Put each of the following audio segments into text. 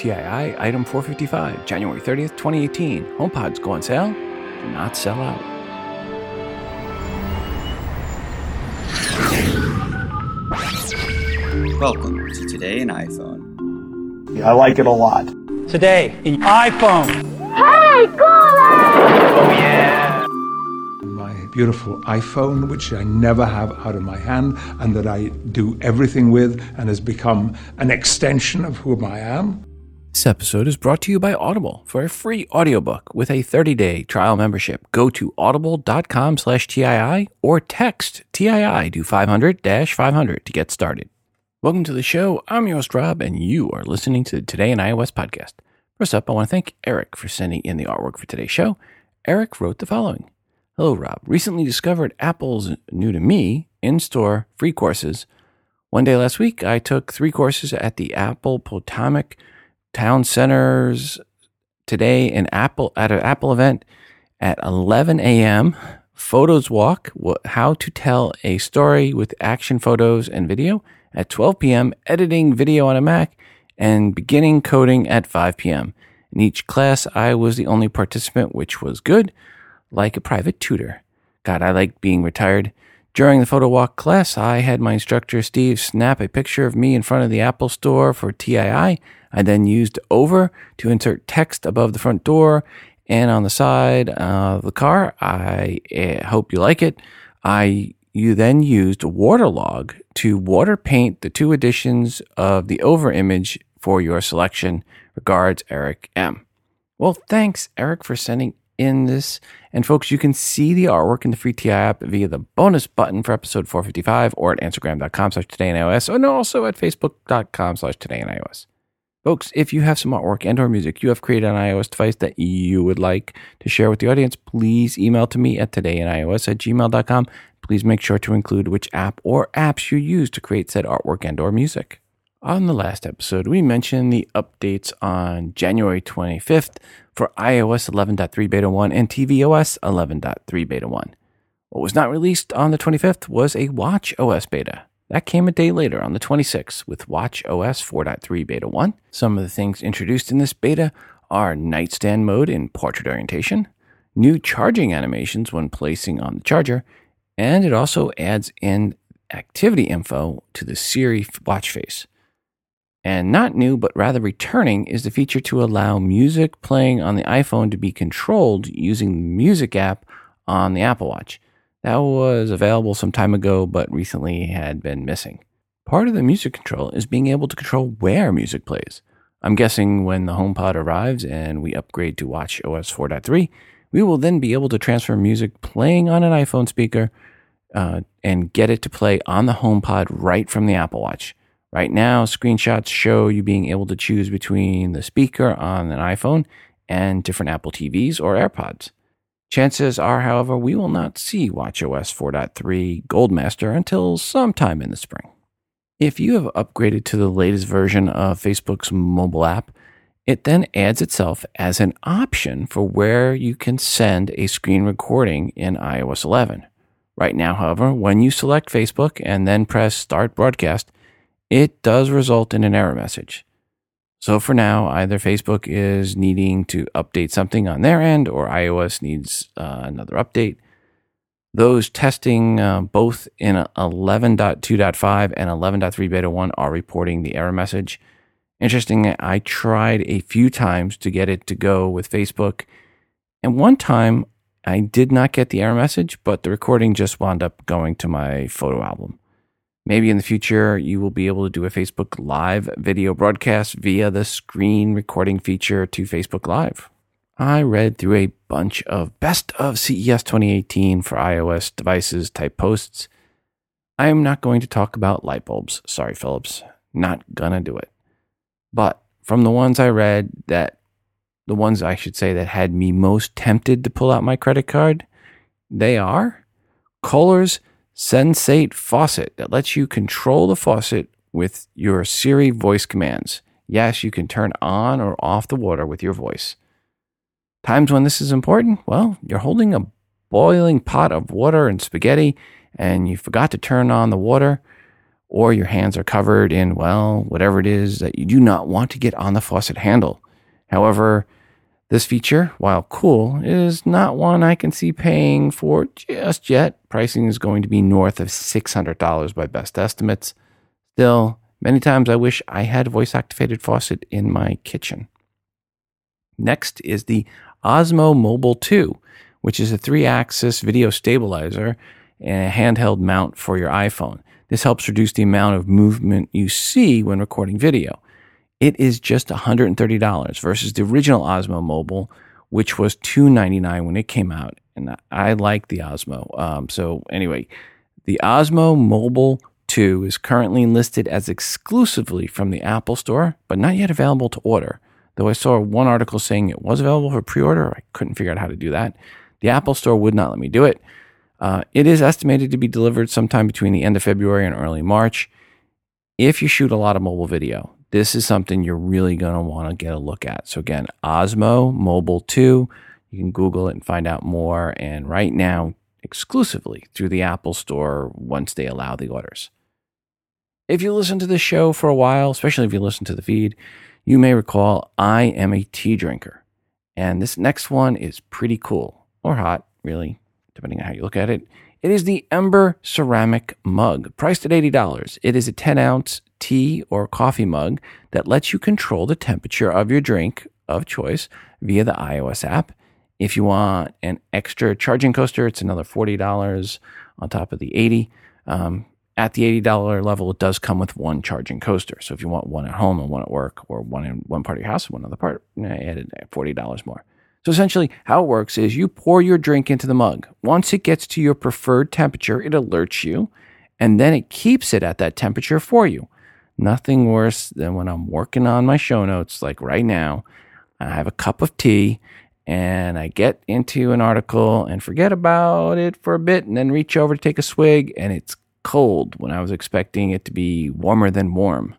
TII item 455, January 30th, 2018. HomePods go on sale, do not sell out. Welcome to Today in iPhone. I like it a lot. Today in iPhone. Hey, Gora! Oh, yeah! my beautiful iPhone, which I never have out of my hand and that I do everything with and has become an extension of who I am. This episode is brought to you by Audible. For a free audiobook with a 30-day trial membership, go to audible.com slash TII or text TII to 500-500 to get started. Welcome to the show. I'm your host, Rob, and you are listening to the Today in iOS podcast. First up, I want to thank Eric for sending in the artwork for today's show. Eric wrote the following. Hello, Rob. Recently discovered Apple's new to me in-store free courses. One day last week, I took three courses at the Apple Potomac Town Centers today in Apple at an Apple event at 11 a.m. Photos walk, how to tell a story with action photos and video at 12 p.m. Editing video on a Mac and beginning coding at 5 p.m. In each class, I was the only participant, which was good, like a private tutor. God, I like being retired. During the photo walk class, I had my instructor Steve snap a picture of me in front of the Apple store for TII. I then used over to insert text above the front door and on the side of the car. I uh, hope you like it. I you then used Waterlogue to water paint the two editions of the over image for your selection. Regards, Eric M. Well, thanks, Eric, for sending in this. And folks, you can see the artwork in the free TI app via the bonus button for episode 455 or at Instagram.com slash today in iOS and also at Facebook.com slash today in iOS. Folks, if you have some artwork and or music you have created on iOS device that you would like to share with the audience, please email to me at todayinios at gmail.com. Please make sure to include which app or apps you use to create said artwork and or music. On the last episode, we mentioned the updates on January 25th for iOS 11.3 Beta 1 and tvOS 11.3 Beta 1. What was not released on the 25th was a Watch OS beta. That came a day later on the 26th with Watch OS 4.3 Beta 1. Some of the things introduced in this beta are nightstand mode in portrait orientation, new charging animations when placing on the charger, and it also adds in activity info to the Siri watch face. And not new, but rather returning, is the feature to allow music playing on the iPhone to be controlled using the Music app on the Apple Watch. That was available some time ago, but recently had been missing. Part of the music control is being able to control where music plays. I'm guessing when the HomePod arrives and we upgrade to Watch OS 4.3, we will then be able to transfer music playing on an iPhone speaker uh, and get it to play on the HomePod right from the Apple Watch. Right now, screenshots show you being able to choose between the speaker on an iPhone and different Apple TVs or AirPods. Chances are, however, we will not see WatchOS 4.3 Goldmaster until sometime in the spring. If you have upgraded to the latest version of Facebook's mobile app, it then adds itself as an option for where you can send a screen recording in iOS 11. Right now, however, when you select Facebook and then press Start Broadcast, it does result in an error message. So for now, either Facebook is needing to update something on their end or iOS needs uh, another update. Those testing uh, both in 11.2.5 and 11.3 beta 1 are reporting the error message. Interesting, I tried a few times to get it to go with Facebook. And one time I did not get the error message, but the recording just wound up going to my photo album. Maybe in the future, you will be able to do a Facebook Live video broadcast via the screen recording feature to Facebook Live. I read through a bunch of best of CES 2018 for iOS devices type posts. I am not going to talk about light bulbs. Sorry, Philips. Not gonna do it. But from the ones I read that the ones I should say that had me most tempted to pull out my credit card, they are Kohler's Sensate faucet that lets you control the faucet with your Siri voice commands. Yes, you can turn on or off the water with your voice. Times when this is important? Well, you're holding a boiling pot of water and spaghetti and you forgot to turn on the water. or your hands are covered in, well, whatever it is that you do not want to get on the faucet handle. However, this feature, while cool, is not one I can see paying for just yet. Pricing is going to be north of $600 by best estimates. Still, many times I wish I had a voice activated faucet in my kitchen. Next is the Osmo Mobile 2, which is a three axis video stabilizer and a handheld mount for your iPhone. This helps reduce the amount of movement you see when recording video it is just $130 versus the original Osmo Mobile, which was 299 when it came out. And I like the Osmo. Um, so, anyway, the Osmo Mobile 2 is currently listed as exclusively from the Apple Store, but not yet available to order. Though I saw one article saying it was available for pre order, I couldn't figure out how to do that. The Apple Store would not let me do it. Uh, it is estimated to be delivered sometime between the end of February and early March. If you shoot a lot of mobile video, this is something you're really going to want to get a look at. So again, Osmo Mobile 2, you can Google it and find out more. And right now, exclusively through the Apple Store once they allow the orders. If you listen to the show for a while, especially if you listen to the feed, you may recall I am a tea drinker. And this next one is pretty cool or hot, really, depending on how you look at it. It is the Ember ceramic mug, priced at $80. It is a 10 ounce tea or coffee mug that lets you control the temperature of your drink of choice via the iOS app. If you want an extra charging coaster, it's another $40 on top of the 80. Um, at the $80 level, it does come with one charging coaster. So if you want one at home and one at work, or one in one part of your house and one other part, I added $40 more. So essentially, how it works is you pour your drink into the mug. Once it gets to your preferred temperature, it alerts you, and then it keeps it at that temperature for you. Nothing worse than when I'm working on my show notes, like right now. I have a cup of tea and I get into an article and forget about it for a bit and then reach over to take a swig and it's cold when I was expecting it to be warmer than warm.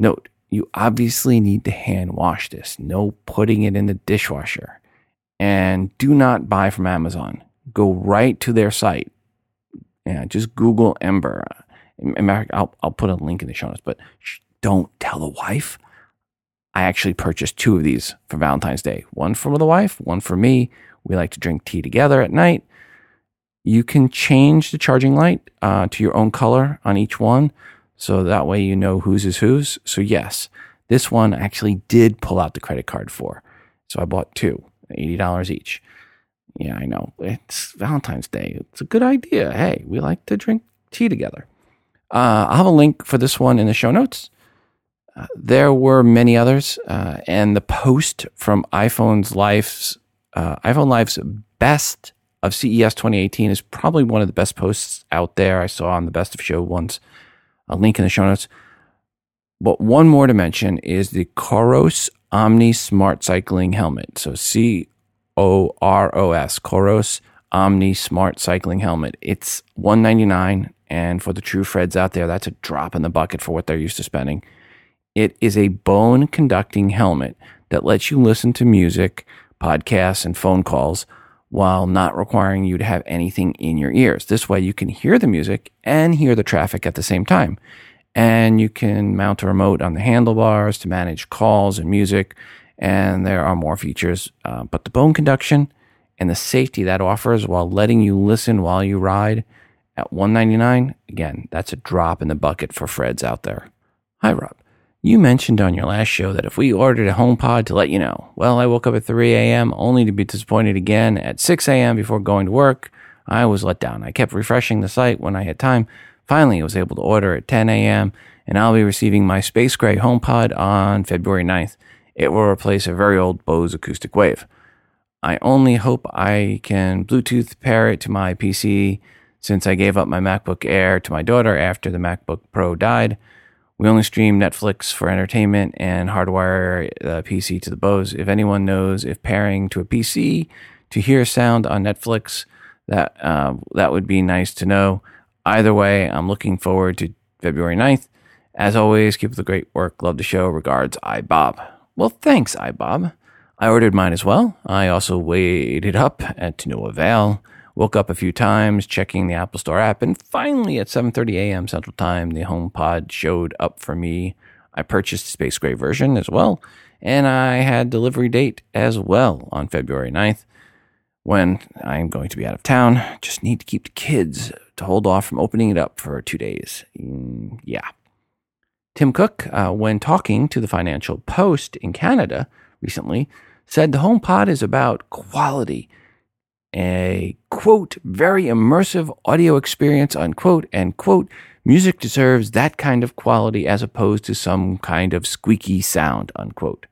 Note, you obviously need to hand wash this. No putting it in the dishwasher. And do not buy from Amazon. Go right to their site. Yeah, just Google Ember. I'll, I'll put a link in the show notes, but don't tell the wife. I actually purchased two of these for Valentine's Day one for the wife, one for me. We like to drink tea together at night. You can change the charging light uh, to your own color on each one. So that way you know whose is whose. So, yes, this one actually did pull out the credit card for. So I bought two, $80 each. Yeah, I know. It's Valentine's Day. It's a good idea. Hey, we like to drink tea together. Uh, I'll have a link for this one in the show notes. Uh, there were many others, uh, and the post from iPhone's Life's uh, iPhone Live's best of CES 2018 is probably one of the best posts out there. I saw on the best of show ones. A link in the show notes. But one more to mention is the Coros Omni Smart Cycling Helmet. So C O R O S, Coros Omni Smart Cycling Helmet. It's 199 and for the true Freds out there, that's a drop in the bucket for what they're used to spending. It is a bone conducting helmet that lets you listen to music, podcasts, and phone calls while not requiring you to have anything in your ears. This way, you can hear the music and hear the traffic at the same time. And you can mount a remote on the handlebars to manage calls and music. And there are more features. Uh, but the bone conduction and the safety that offers while letting you listen while you ride at 199 again that's a drop in the bucket for freds out there. Hi rob. You mentioned on your last show that if we ordered a HomePod to let you know well i woke up at 3 a.m only to be disappointed again at 6 a.m before going to work. I was let down. I kept refreshing the site when i had time. Finally i was able to order at 10 a.m and i'll be receiving my space gray HomePod on february 9th it will replace a very old bose acoustic wave. I only hope i can bluetooth pair it to my pc since I gave up my MacBook Air to my daughter after the MacBook Pro died, we only stream Netflix for entertainment and hardwire the PC to the Bose. If anyone knows if pairing to a PC to hear sound on Netflix, that uh, that would be nice to know. Either way, I'm looking forward to February 9th. As always, keep up the great work. Love the show. Regards, iBob. Well, thanks, iBob. I ordered mine as well. I also waited up at to no avail Woke up a few times checking the Apple Store app, and finally at 7:30 a.m. Central Time, the HomePod showed up for me. I purchased the space gray version as well, and I had delivery date as well on February 9th when I'm going to be out of town. Just need to keep the kids to hold off from opening it up for two days. Mm, yeah. Tim Cook, uh, when talking to the Financial Post in Canada recently, said the HomePod is about quality, a quote, very immersive audio experience, unquote, and quote, music deserves that kind of quality as opposed to some kind of squeaky sound, unquote.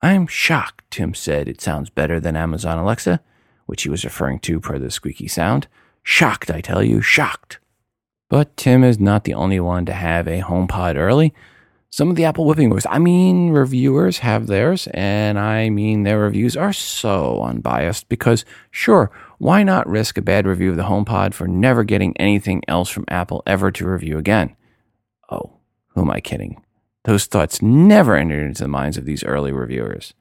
I'm shocked, Tim said it sounds better than Amazon Alexa, which he was referring to per the squeaky sound. Shocked, I tell you, shocked. But Tim is not the only one to have a HomePod early. Some of the Apple whipping boys, I mean, reviewers have theirs, and I mean, their reviews are so unbiased because, sure, why not risk a bad review of the HomePod for never getting anything else from Apple ever to review again? Oh, who am I kidding? Those thoughts never entered into the minds of these early reviewers.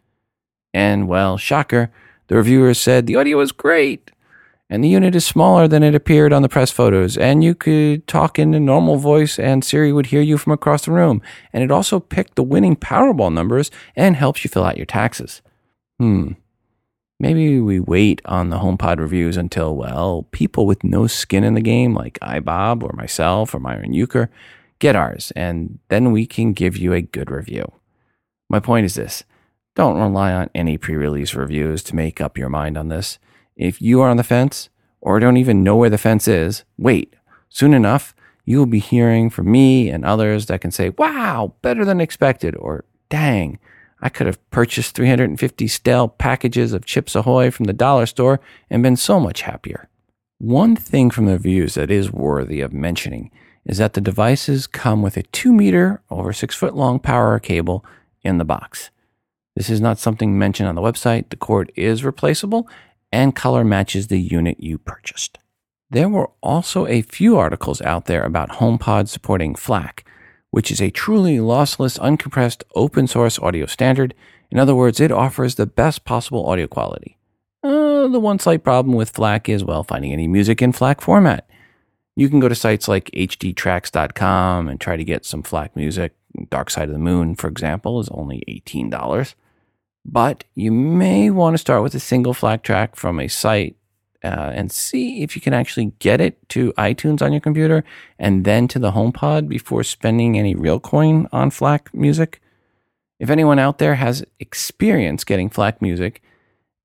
And, well, shocker, the reviewers said the audio was great and the unit is smaller than it appeared on the press photos, and you could talk in a normal voice and Siri would hear you from across the room, and it also picked the winning Powerball numbers and helps you fill out your taxes. Hmm. Maybe we wait on the HomePod reviews until, well, people with no skin in the game, like iBob or myself or Myron Euchre, get ours, and then we can give you a good review. My point is this don't rely on any pre release reviews to make up your mind on this. If you are on the fence or don't even know where the fence is, wait. Soon enough, you will be hearing from me and others that can say, wow, better than expected, or dang, I could have purchased 350 stale packages of Chips Ahoy from the dollar store and been so much happier. One thing from the reviews that is worthy of mentioning is that the devices come with a 2 meter over 6 foot long power cable in the box. This is not something mentioned on the website. The cord is replaceable and color matches the unit you purchased. There were also a few articles out there about HomePod supporting FLAC, which is a truly lossless, uncompressed, open source audio standard. In other words, it offers the best possible audio quality. Uh, the one slight problem with FLAC is, well, finding any music in FLAC format. You can go to sites like hdtracks.com and try to get some FLAC music. Dark Side of the Moon, for example, is only $18 but you may want to start with a single FLAC track from a site uh, and see if you can actually get it to iTunes on your computer and then to the HomePod before spending any real coin on FLAC music. If anyone out there has experience getting FLAC music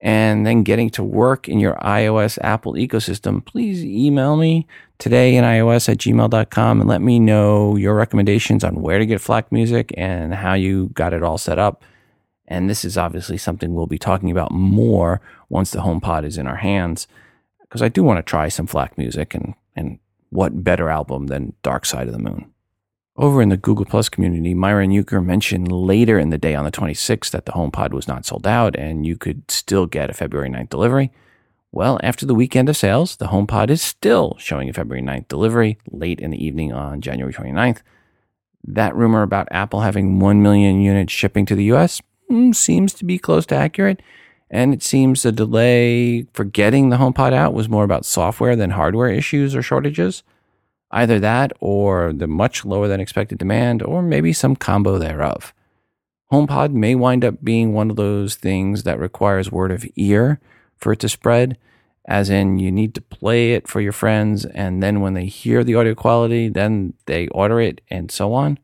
and then getting to work in your iOS Apple ecosystem, please email me today in iOS at gmail.com and let me know your recommendations on where to get FLAC music and how you got it all set up. And this is obviously something we'll be talking about more once the HomePod is in our hands, because I do want to try some FLAC music, and, and what better album than Dark Side of the Moon? Over in the Google Plus community, Myron Euchre mentioned later in the day on the 26th that the HomePod was not sold out and you could still get a February 9th delivery. Well, after the weekend of sales, the HomePod is still showing a February 9th delivery late in the evening on January 29th. That rumor about Apple having 1 million units shipping to the US Mm, seems to be close to accurate. And it seems the delay for getting the HomePod out was more about software than hardware issues or shortages. Either that or the much lower than expected demand, or maybe some combo thereof. HomePod may wind up being one of those things that requires word of ear for it to spread, as in you need to play it for your friends, and then when they hear the audio quality, then they order it, and so on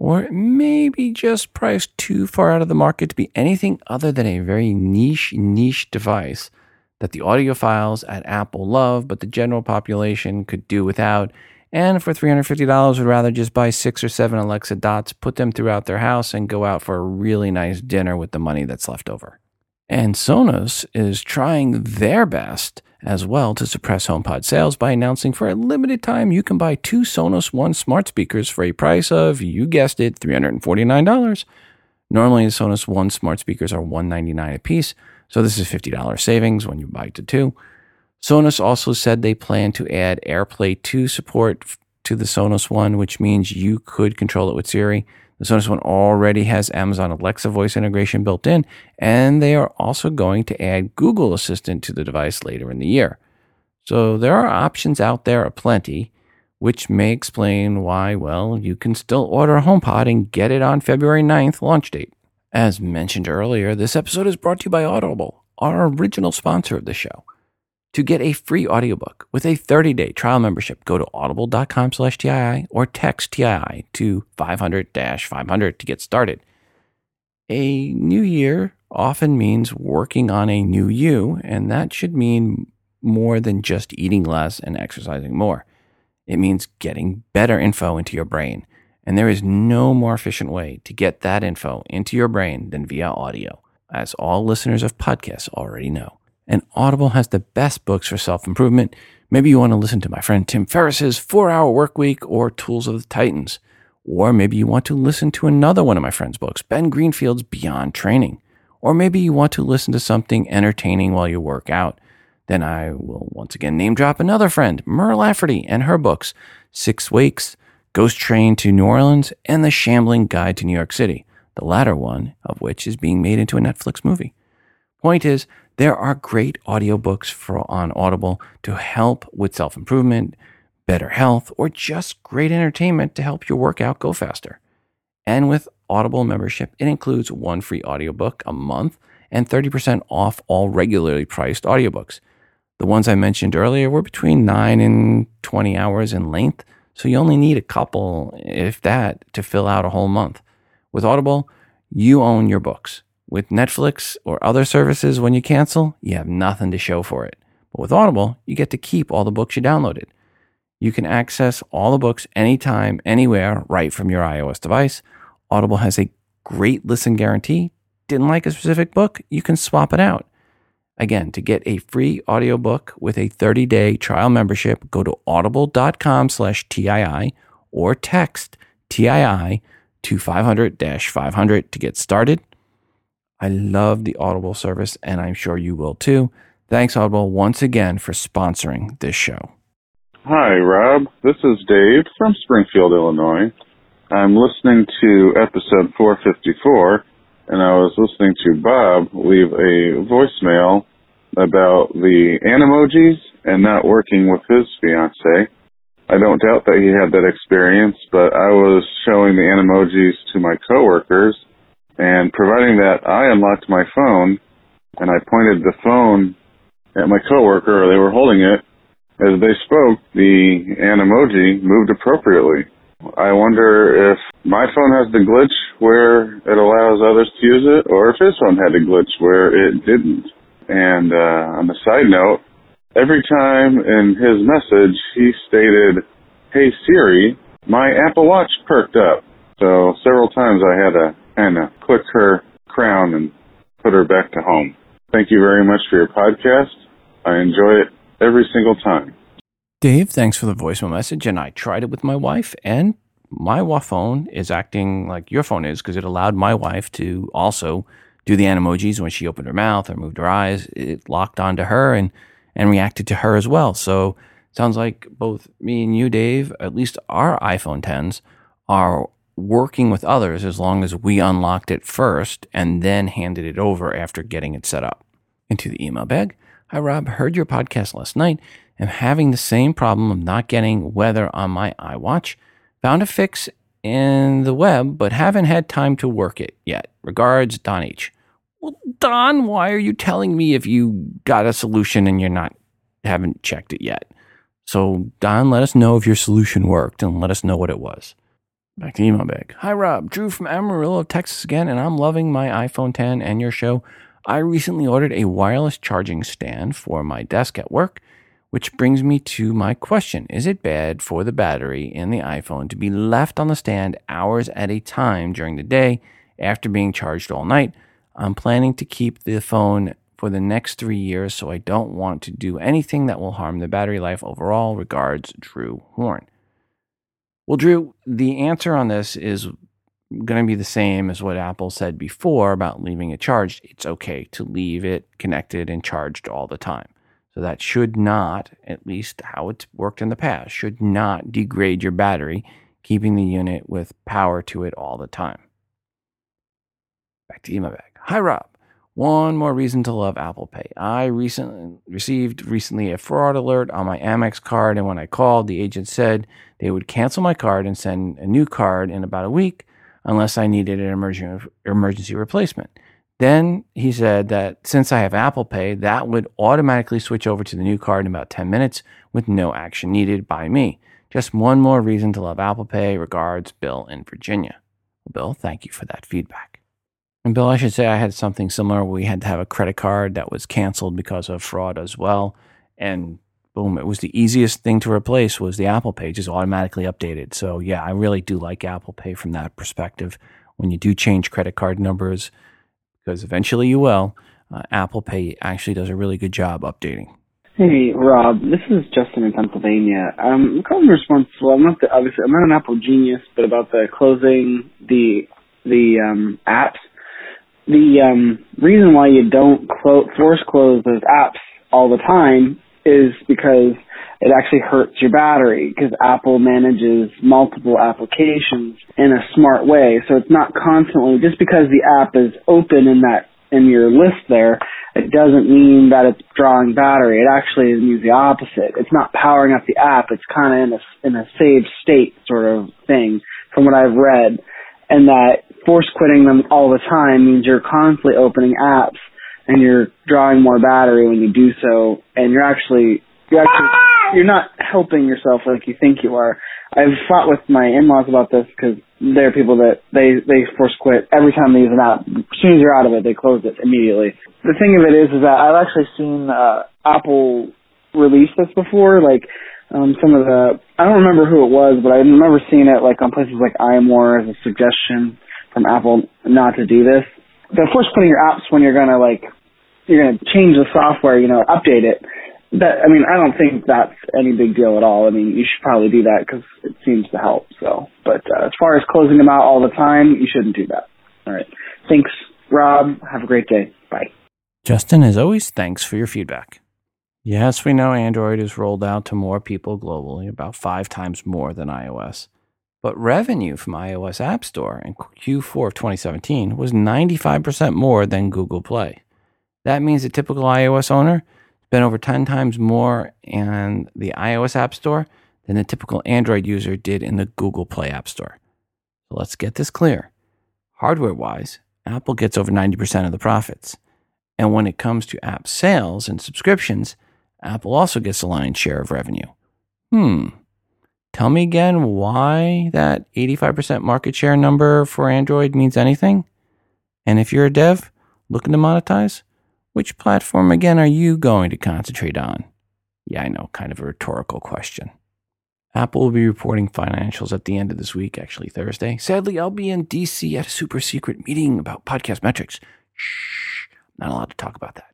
or maybe just priced too far out of the market to be anything other than a very niche, niche device that the audiophiles at Apple love, but the general population could do without. And for $350, would rather just buy six or seven Alexa Dots, put them throughout their house, and go out for a really nice dinner with the money that's left over. And Sonos is trying their best as well to suppress HomePod sales by announcing for a limited time you can buy two Sonos One smart speakers for a price of, you guessed it, $349. Normally, the Sonos One smart speakers are $199 a piece, so this is $50 savings when you buy two. Sonos also said they plan to add AirPlay 2 support to the Sonos One, which means you could control it with Siri. The Sonos One already has Amazon Alexa voice integration built in, and they are also going to add Google Assistant to the device later in the year. So there are options out there aplenty, which may explain why, well, you can still order a HomePod and get it on February 9th launch date. As mentioned earlier, this episode is brought to you by Audible, our original sponsor of the show. To get a free audiobook with a 30-day trial membership, go to audible.com slash TII or text TII to 500-500 to get started. A new year often means working on a new you, and that should mean more than just eating less and exercising more. It means getting better info into your brain. And there is no more efficient way to get that info into your brain than via audio, as all listeners of podcasts already know. And Audible has the best books for self improvement. Maybe you want to listen to my friend Tim Ferriss's Four Hour Work Week or Tools of the Titans. Or maybe you want to listen to another one of my friend's books, Ben Greenfield's Beyond Training. Or maybe you want to listen to something entertaining while you work out. Then I will once again name drop another friend, Mur Lafferty, and her books, Six Wakes, Ghost Train to New Orleans, and The Shambling Guide to New York City, the latter one of which is being made into a Netflix movie. Point is, there are great audiobooks for on Audible to help with self-improvement, better health, or just great entertainment to help your workout go faster. And with Audible membership, it includes one free audiobook a month and 30% off all regularly priced audiobooks. The ones I mentioned earlier were between 9 and 20 hours in length, so you only need a couple, if that, to fill out a whole month. With Audible, you own your books. With Netflix or other services, when you cancel, you have nothing to show for it. But with Audible, you get to keep all the books you downloaded. You can access all the books anytime, anywhere, right from your iOS device. Audible has a great listen guarantee. Didn't like a specific book? You can swap it out. Again, to get a free audiobook with a 30-day trial membership, go to audible.com slash TII or text TII to 500-500 to get started. I love the Audible service, and I'm sure you will too. Thanks, Audible, once again for sponsoring this show. Hi, Rob. This is Dave from Springfield, Illinois. I'm listening to episode 454, and I was listening to Bob leave a voicemail about the animojis and not working with his fiance. I don't doubt that he had that experience, but I was showing the animojis to my coworkers and providing that I unlocked my phone and I pointed the phone at my coworker, or they were holding it, as they spoke, the Animoji moved appropriately. I wonder if my phone has the glitch where it allows others to use it, or if his phone had a glitch where it didn't. And uh, on the side note, every time in his message he stated, "Hey Siri," my Apple Watch perked up. So several times I had to of click uh, her crown and put her back to home. Thank you very much for your podcast. I enjoy it every single time. Dave, thanks for the voicemail message. And I tried it with my wife, and my phone is acting like your phone is because it allowed my wife to also do the emojis when she opened her mouth or moved her eyes. It locked onto her and and reacted to her as well. So sounds like both me and you, Dave, at least our iPhone 10s are working with others as long as we unlocked it first and then handed it over after getting it set up. Into the email bag. Hi, Rob. Heard your podcast last night. Am having the same problem of not getting weather on my iWatch. Found a fix in the web, but haven't had time to work it yet. Regards, Don H. Well, Don, why are you telling me if you got a solution and you're not haven't checked it yet? So, Don, let us know if your solution worked and let us know what it was. Back to email bag. Hi, Rob. Drew from Amarillo, Texas again, and I'm loving my iPhone 10 and your show. I recently ordered a wireless charging stand for my desk at work, which brings me to my question Is it bad for the battery in the iPhone to be left on the stand hours at a time during the day after being charged all night? I'm planning to keep the phone for the next three years, so I don't want to do anything that will harm the battery life overall. Regards, Drew Horn. Well, Drew, the answer on this is going to be the same as what Apple said before about leaving it charged. It's okay to leave it connected and charged all the time. So that should not, at least how it's worked in the past, should not degrade your battery, keeping the unit with power to it all the time. Back to email bag. Hi, Rob. One more reason to love Apple Pay. I recently received recently a fraud alert on my Amex card, and when I called, the agent said they would cancel my card and send a new card in about a week unless I needed an emergency replacement. Then he said that since I have Apple Pay, that would automatically switch over to the new card in about 10 minutes with no action needed by me. Just one more reason to love Apple Pay. Regards, Bill in Virginia. Bill, thank you for that feedback. And Bill, I should say I had something similar. We had to have a credit card that was canceled because of fraud as well. And boom, it was the easiest thing to replace was the Apple Pay, just automatically updated. So yeah, I really do like Apple Pay from that perspective. When you do change credit card numbers, because eventually you will, uh, Apple Pay actually does a really good job updating. Hey Rob, this is Justin in Pennsylvania. Um, I'm calling in response. Well, I'm not the, obviously I'm not an Apple genius, but about the closing the the um, apps. The um, reason why you don't force close those apps all the time is because it actually hurts your battery because Apple manages multiple applications in a smart way. So it's not constantly just because the app is open in that in your list there, it doesn't mean that it's drawing battery. It actually means the opposite. It's not powering up the app. It's kind of in a in a saved state sort of thing from what I've read, and that force quitting them all the time means you're constantly opening apps and you're drawing more battery when you do so, and you're actually you're actually you're not helping yourself like you think you are. I've fought with my in-laws about this because they're people that they they force quit every time they use an app. As soon as you're out of it, they close it immediately. The thing of it is, is that I've actually seen uh, Apple release this before. Like um, some of the I don't remember who it was, but I remember seeing it like on places like iMore as a suggestion from Apple not to do this. The force putting your apps when you're gonna like you're gonna change the software, you know, update it that I mean, I don't think that's any big deal at all. I mean, you should probably do that because it seems to help. So, but uh, as far as closing them out all the time, you shouldn't do that. All right. Thanks, Rob. Have a great day. Bye. Justin, as always, thanks for your feedback. Yes, we know Android is rolled out to more people globally, about five times more than iOS. But revenue from iOS App Store in Q4 of 2017 was 95% more than Google Play. That means a typical iOS owner spent over 10 times more in the iOS App Store than the typical Android user did in the Google Play App Store. So let's get this clear. Hardware wise, Apple gets over 90% of the profits. And when it comes to app sales and subscriptions, Apple also gets a lion's share of revenue. Hmm. Tell me again why that 85% market share number for Android means anything? And if you're a dev looking to monetize, which platform again are you going to concentrate on? Yeah, I know, kind of a rhetorical question. Apple will be reporting financials at the end of this week, actually Thursday. Sadly, I'll be in DC at a super secret meeting about podcast metrics. Shh, not allowed to talk about that.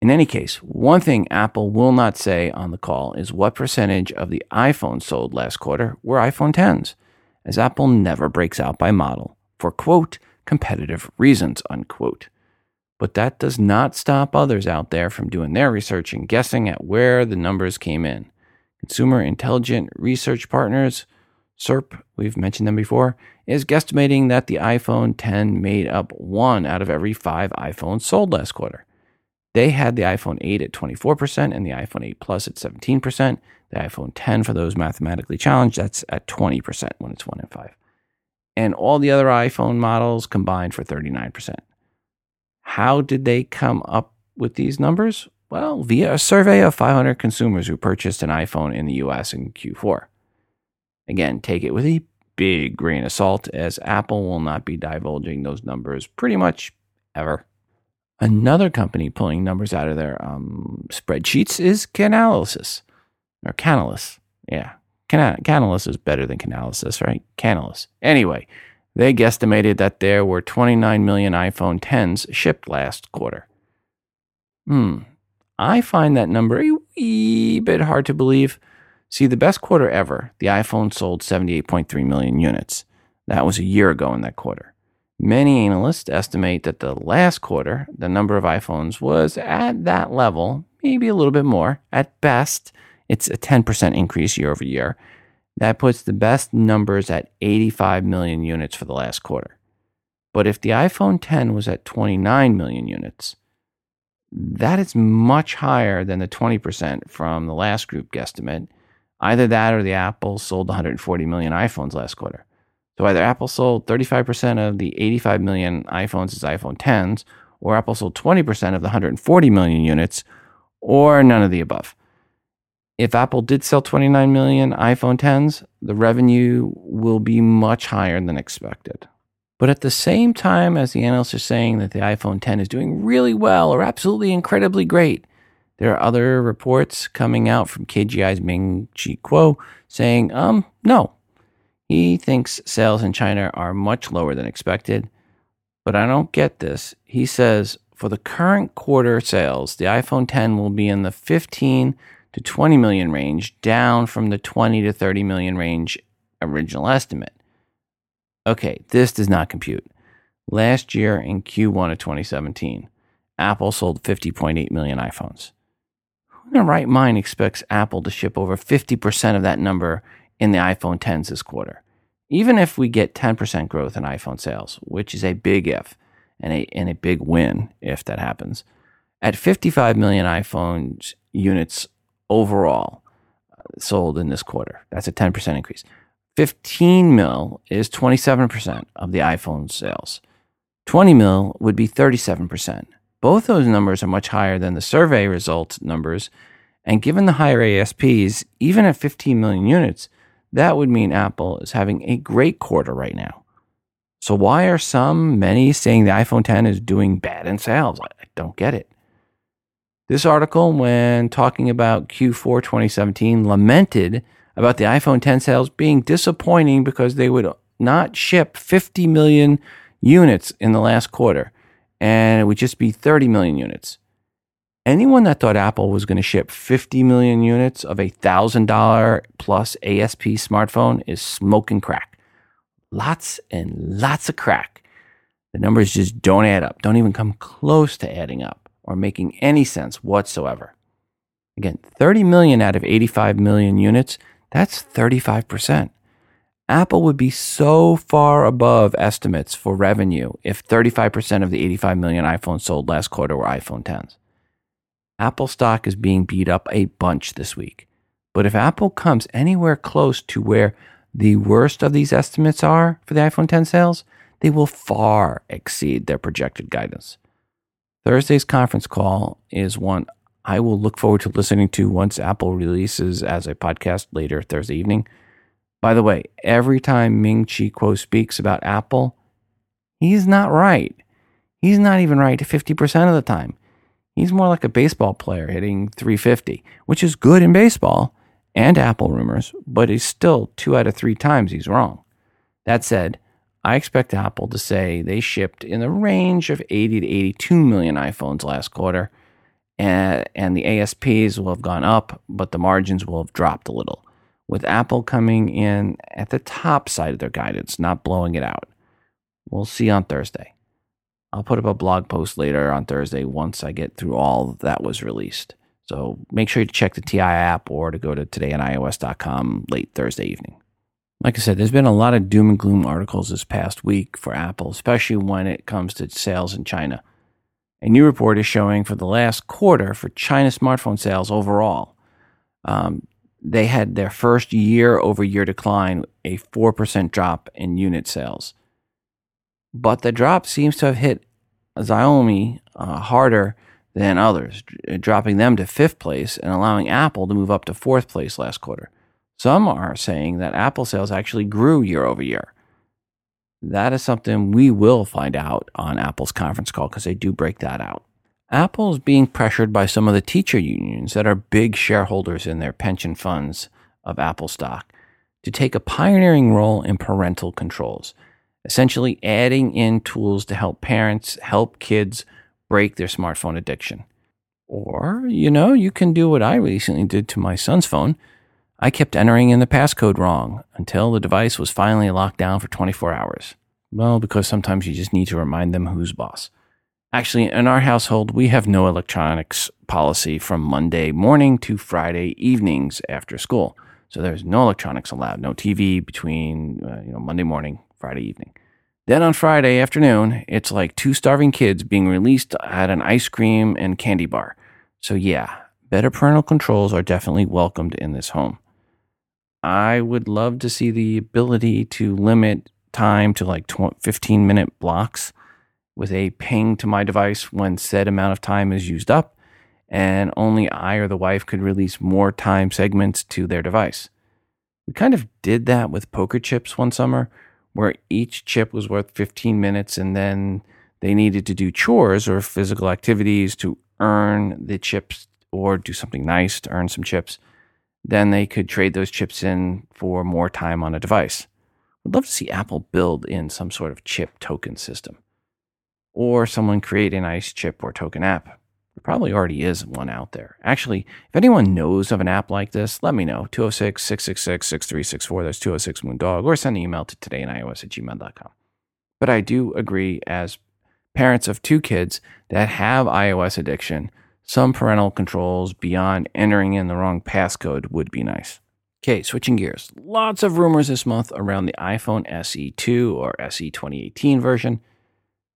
In any case, one thing Apple will not say on the call is what percentage of the iPhones sold last quarter were iPhone 10s, as Apple never breaks out by model for, quote, competitive reasons, unquote. But that does not stop others out there from doing their research and guessing at where the numbers came in. Consumer Intelligence Research Partners, CIRP, we've mentioned them before, is guesstimating that the iPhone 10 made up one out of every five iPhones sold last quarter. They had the iPhone 8 at 24% and the iPhone 8 Plus at 17%. The iPhone 10, for those mathematically challenged, that's at 20% when it's 1 in 5. And all the other iPhone models combined for 39%. How did they come up with these numbers? Well, via a survey of 500 consumers who purchased an iPhone in the US in Q4. Again, take it with a big grain of salt, as Apple will not be divulging those numbers pretty much ever. Another company pulling numbers out of their um, spreadsheets is Canalys, or Canalys. Yeah, Can- Canalys is better than Canalys, right? Canalys. Anyway, they guesstimated that there were 29 million iPhone 10s shipped last quarter. Hmm, I find that number a wee bit hard to believe. See, the best quarter ever, the iPhone sold 78.3 million units. That was a year ago in that quarter. Many analysts estimate that the last quarter, the number of iPhones was at that level, maybe a little bit more. At best, it's a 10% increase year over year. That puts the best numbers at 85 million units for the last quarter. But if the iPhone 10 was at 29 million units, that is much higher than the 20% from the last group guesstimate. Either that or the Apple sold 140 million iPhones last quarter. So either Apple sold 35% of the 85 million iPhones as iPhone 10s, or Apple sold 20% of the 140 million units, or none of the above. If Apple did sell 29 million iPhone 10s, the revenue will be much higher than expected. But at the same time as the analysts are saying that the iPhone 10 is doing really well or absolutely incredibly great, there are other reports coming out from KGI's Ming Chi Kuo saying, um, no. He thinks sales in China are much lower than expected. But I don't get this. He says for the current quarter sales, the iPhone 10 will be in the 15 to 20 million range, down from the 20 to 30 million range original estimate. Okay, this does not compute. Last year in Q1 of 2017, Apple sold 50.8 million iPhones. Who in their right mind expects Apple to ship over 50% of that number in the iPhone 10s this quarter? Even if we get 10% growth in iPhone sales, which is a big if and a, and a big win if that happens, at 55 million iPhones units overall uh, sold in this quarter, that's a 10% increase. 15 mil is 27% of the iPhone sales. 20 mil would be 37%. Both those numbers are much higher than the survey results numbers. And given the higher ASPs, even at 15 million units, that would mean Apple is having a great quarter right now. So, why are some, many saying the iPhone 10 is doing bad in sales? I don't get it. This article, when talking about Q4 2017, lamented about the iPhone 10 sales being disappointing because they would not ship 50 million units in the last quarter, and it would just be 30 million units. Anyone that thought Apple was going to ship 50 million units of a $1,000 plus ASP smartphone is smoking crack. Lots and lots of crack. The numbers just don't add up, don't even come close to adding up or making any sense whatsoever. Again, 30 million out of 85 million units, that's 35%. Apple would be so far above estimates for revenue if 35% of the 85 million iPhones sold last quarter were iPhone 10s. Apple stock is being beat up a bunch this week. But if Apple comes anywhere close to where the worst of these estimates are for the iPhone 10 sales, they will far exceed their projected guidance. Thursday's conference call is one I will look forward to listening to once Apple releases as a podcast later Thursday evening. By the way, every time Ming Chi Kuo speaks about Apple, he's not right. He's not even right 50% of the time. He's more like a baseball player hitting 350, which is good in baseball and Apple rumors, but he's still two out of three times he's wrong. That said, I expect Apple to say they shipped in the range of 80 to 82 million iPhones last quarter and, and the ASPs will have gone up, but the margins will have dropped a little. With Apple coming in at the top side of their guidance, not blowing it out. We'll see on Thursday. I'll put up a blog post later on Thursday once I get through all that was released. So make sure to check the TI app or to go to todayinios.com late Thursday evening. Like I said, there's been a lot of doom and gloom articles this past week for Apple, especially when it comes to sales in China. A new report is showing for the last quarter for China smartphone sales overall, um, they had their first year over year decline, a 4% drop in unit sales. But the drop seems to have hit Xiaomi uh, harder than others, dropping them to fifth place and allowing Apple to move up to fourth place last quarter. Some are saying that Apple sales actually grew year over year. That is something we will find out on Apple's conference call because they do break that out. Apple is being pressured by some of the teacher unions that are big shareholders in their pension funds of Apple stock to take a pioneering role in parental controls, essentially adding in tools to help parents help kids break their smartphone addiction. Or, you know, you can do what I recently did to my son's phone. I kept entering in the passcode wrong until the device was finally locked down for 24 hours. Well, because sometimes you just need to remind them who's boss. Actually, in our household, we have no electronics policy from Monday morning to Friday evenings after school. So there's no electronics allowed, no TV between uh, you know Monday morning, Friday evening. Then on Friday afternoon, it's like two starving kids being released at an ice cream and candy bar. So, yeah, better parental controls are definitely welcomed in this home. I would love to see the ability to limit time to like 15 minute blocks with a ping to my device when said amount of time is used up, and only I or the wife could release more time segments to their device. We kind of did that with poker chips one summer where each chip was worth 15 minutes and then they needed to do chores or physical activities to earn the chips or do something nice to earn some chips. Then they could trade those chips in for more time on a device. I'd love to see Apple build in some sort of chip token system or someone create a nice chip or token app. There probably already is one out there. Actually, if anyone knows of an app like this, let me know. 206 666 6364. That's 206 Moondog. Or send an email to todayinios at gmail.com. But I do agree, as parents of two kids that have iOS addiction, some parental controls beyond entering in the wrong passcode would be nice. Okay, switching gears. Lots of rumors this month around the iPhone SE2 or SE 2018 version.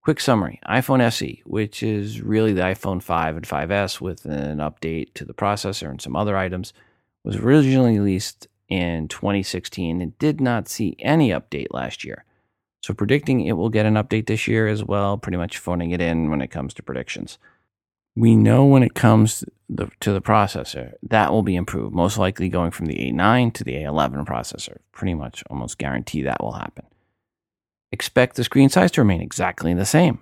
Quick summary iPhone SE, which is really the iPhone 5 and 5S with an update to the processor and some other items, was originally released in 2016 and did not see any update last year. So, predicting it will get an update this year as well, pretty much phoning it in when it comes to predictions. We know when it comes to the processor, that will be improved, most likely going from the A9 to the A11 processor. Pretty much almost guarantee that will happen expect the screen size to remain exactly the same.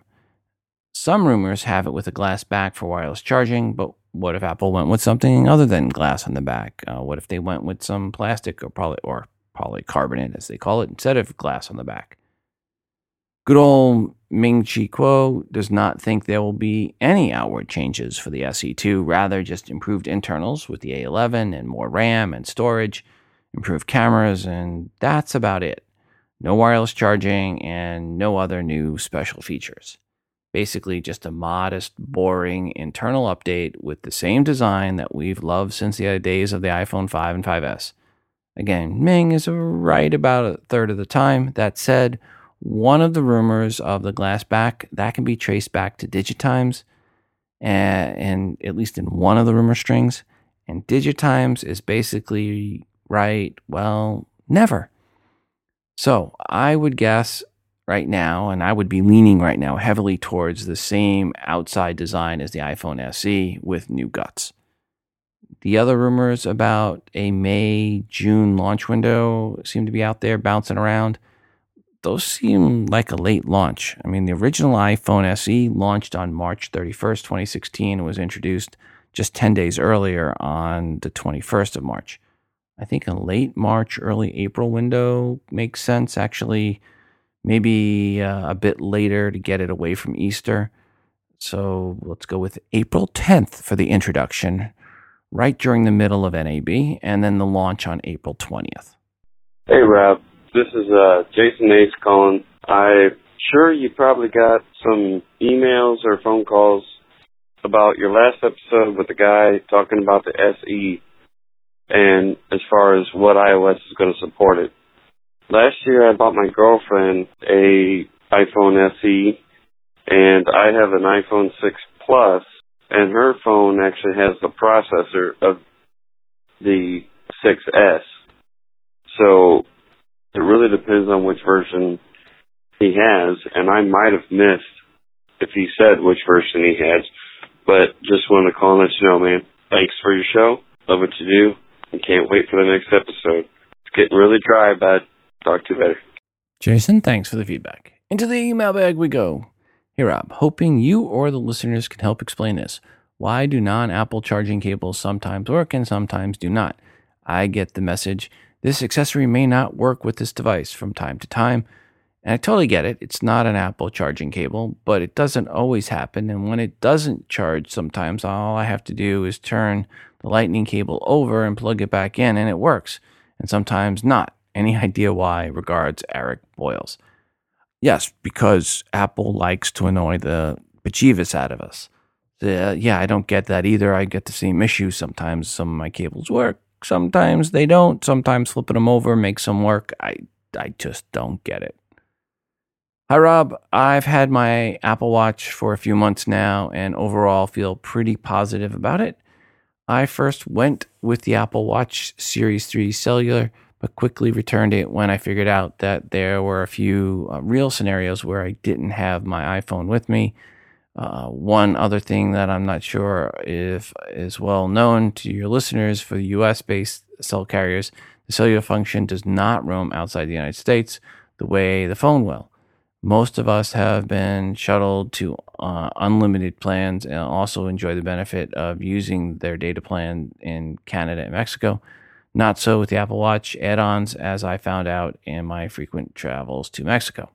Some rumors have it with a glass back for wireless charging, but what if Apple went with something other than glass on the back? Uh, what if they went with some plastic or poly or polycarbonate, as they call it, instead of glass on the back? Good old Ming Chi Kuo does not think there will be any outward changes for the SE2, rather just improved internals with the A11 and more RAM and storage, improved cameras, and that's about it no wireless charging, and no other new special features. Basically, just a modest, boring internal update with the same design that we've loved since the days of the iPhone 5 and 5S. Again, Ming is right about a third of the time. That said, one of the rumors of the glass back that can be traced back to Digitimes, and, and at least in one of the rumor strings. And Digitimes is basically right. Well, never. So I would guess right now, and I would be leaning right now heavily towards the same outside design as the iPhone SE with new guts. The other rumors about a May June launch window seem to be out there bouncing around. Those seem like a late launch. I mean, the original iPhone SE launched on March 31st, 2016, and was introduced just 10 days earlier on the 21st of March. I think a late March, early April window makes sense. Actually, maybe uh, a bit later to get it away from Easter. So let's go with April 10th for the introduction, right during the middle of NAB, and then the launch on April 20th. Hey, Rob. This is uh, Jason Ace calling. I'm sure you probably got some emails or phone calls about your last episode with the guy talking about the SE and as far as what iOS is going to support it. Last year I bought my girlfriend a iPhone SE and I have an iPhone 6 Plus and her phone actually has the processor of the 6S. So it really depends on which version he has and I might have missed if he said which version he has, but just wanted to call and let you know, man. Thanks for your show. Love what you do I can't wait for the next episode. It's getting really dry, but talk to you later. Jason, thanks for the feedback. Into the email bag we go. Here, Rob, hoping you or the listeners can help explain this. Why do non Apple charging cables sometimes work and sometimes do not? I get the message. This accessory may not work with this device from time to time. And I totally get it. It's not an Apple charging cable, but it doesn't always happen. And when it doesn't charge, sometimes all I have to do is turn the lightning cable over and plug it back in, and it works. And sometimes not. Any idea why? Regards, Eric Boyles. Yes, because Apple likes to annoy the bejeebus out of us. Yeah, I don't get that either. I get the same issue. Sometimes some of my cables work, sometimes they don't. Sometimes flipping them over makes them work. I, I just don't get it. Hi, Rob. I've had my Apple Watch for a few months now and overall feel pretty positive about it. I first went with the Apple Watch Series 3 cellular, but quickly returned it when I figured out that there were a few uh, real scenarios where I didn't have my iPhone with me. Uh, one other thing that I'm not sure if is well known to your listeners for the US based cell carriers, the cellular function does not roam outside the United States the way the phone will. Most of us have been shuttled to uh, unlimited plans and also enjoy the benefit of using their data plan in Canada and Mexico. Not so with the Apple Watch add ons, as I found out in my frequent travels to Mexico.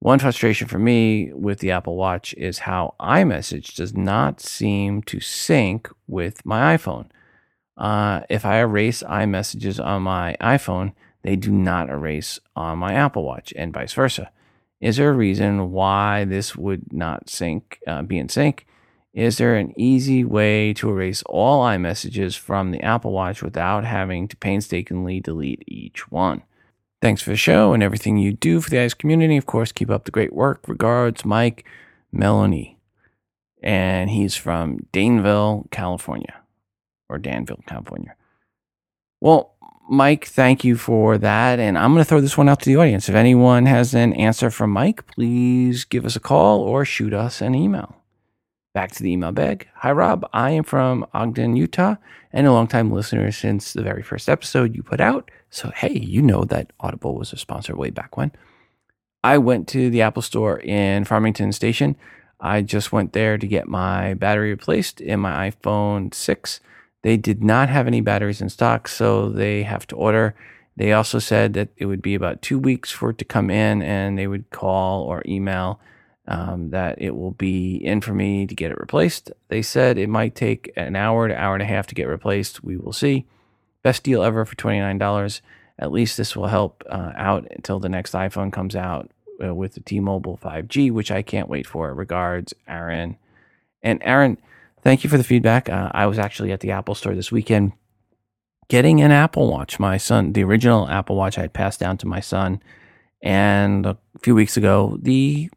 One frustration for me with the Apple Watch is how iMessage does not seem to sync with my iPhone. Uh, if I erase iMessages on my iPhone, they do not erase on my Apple Watch, and vice versa. Is there a reason why this would not sync, uh, be in sync? Is there an easy way to erase all iMessages from the Apple Watch without having to painstakingly delete each one? Thanks for the show and everything you do for the iOS community. Of course, keep up the great work. Regards, Mike Melanie. And he's from Danville, California, or Danville, California. Well, Mike, thank you for that. And I'm going to throw this one out to the audience. If anyone has an answer from Mike, please give us a call or shoot us an email. Back to the email bag. Hi, Rob. I am from Ogden, Utah, and a longtime listener since the very first episode you put out. So, hey, you know that Audible was a sponsor way back when. I went to the Apple Store in Farmington Station. I just went there to get my battery replaced in my iPhone 6 they did not have any batteries in stock, so they have to order. They also said that it would be about two weeks for it to come in, and they would call or email um, that it will be in for me to get it replaced. They said it might take an hour to hour and a half to get replaced. We will see. Best deal ever for $29. At least this will help uh, out until the next iPhone comes out uh, with the T Mobile 5G, which I can't wait for. Regards, Aaron. And Aaron, thank you for the feedback. Uh, I was actually at the Apple store this weekend getting an Apple Watch. My son, the original Apple Watch I had passed down to my son. And a few weeks ago, the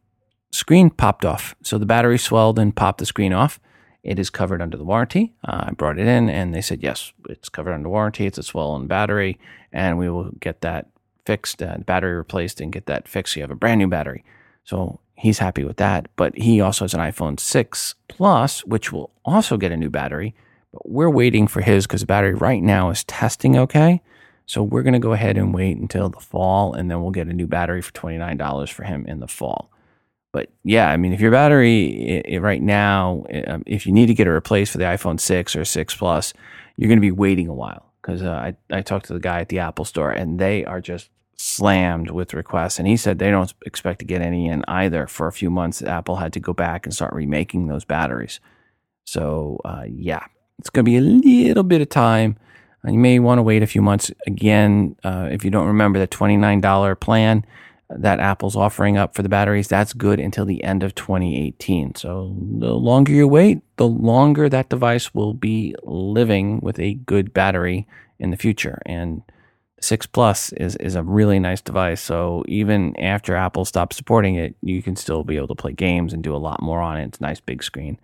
screen popped off. So the battery swelled and popped the screen off. It is covered under the warranty. Uh, I brought it in and they said, yes, it's covered under warranty. It's a swollen battery and we will get that fixed, uh, battery replaced and get that fixed. So you have a brand new battery. So he's happy with that. But he also has an iPhone 6 Plus, which will also get a new battery. But we're waiting for his because the battery right now is testing okay. So we're going to go ahead and wait until the fall, and then we'll get a new battery for $29 for him in the fall. But yeah, I mean, if your battery it, it right now, um, if you need to get it replaced for the iPhone 6 or 6 Plus, you're going to be waiting a while. Because uh, I, I talked to the guy at the Apple store, and they are just slammed with requests. And he said they don't expect to get any in either for a few months. Apple had to go back and start remaking those batteries. So, uh, yeah, it's going to be a little bit of time. Uh, you may want to wait a few months. Again, uh, if you don't remember the $29 plan that Apple's offering up for the batteries, that's good until the end of 2018. So the longer you wait, the longer that device will be living with a good battery in the future. And 6 Plus is, is a really nice device. So even after Apple stops supporting it, you can still be able to play games and do a lot more on it. It's a nice big screen.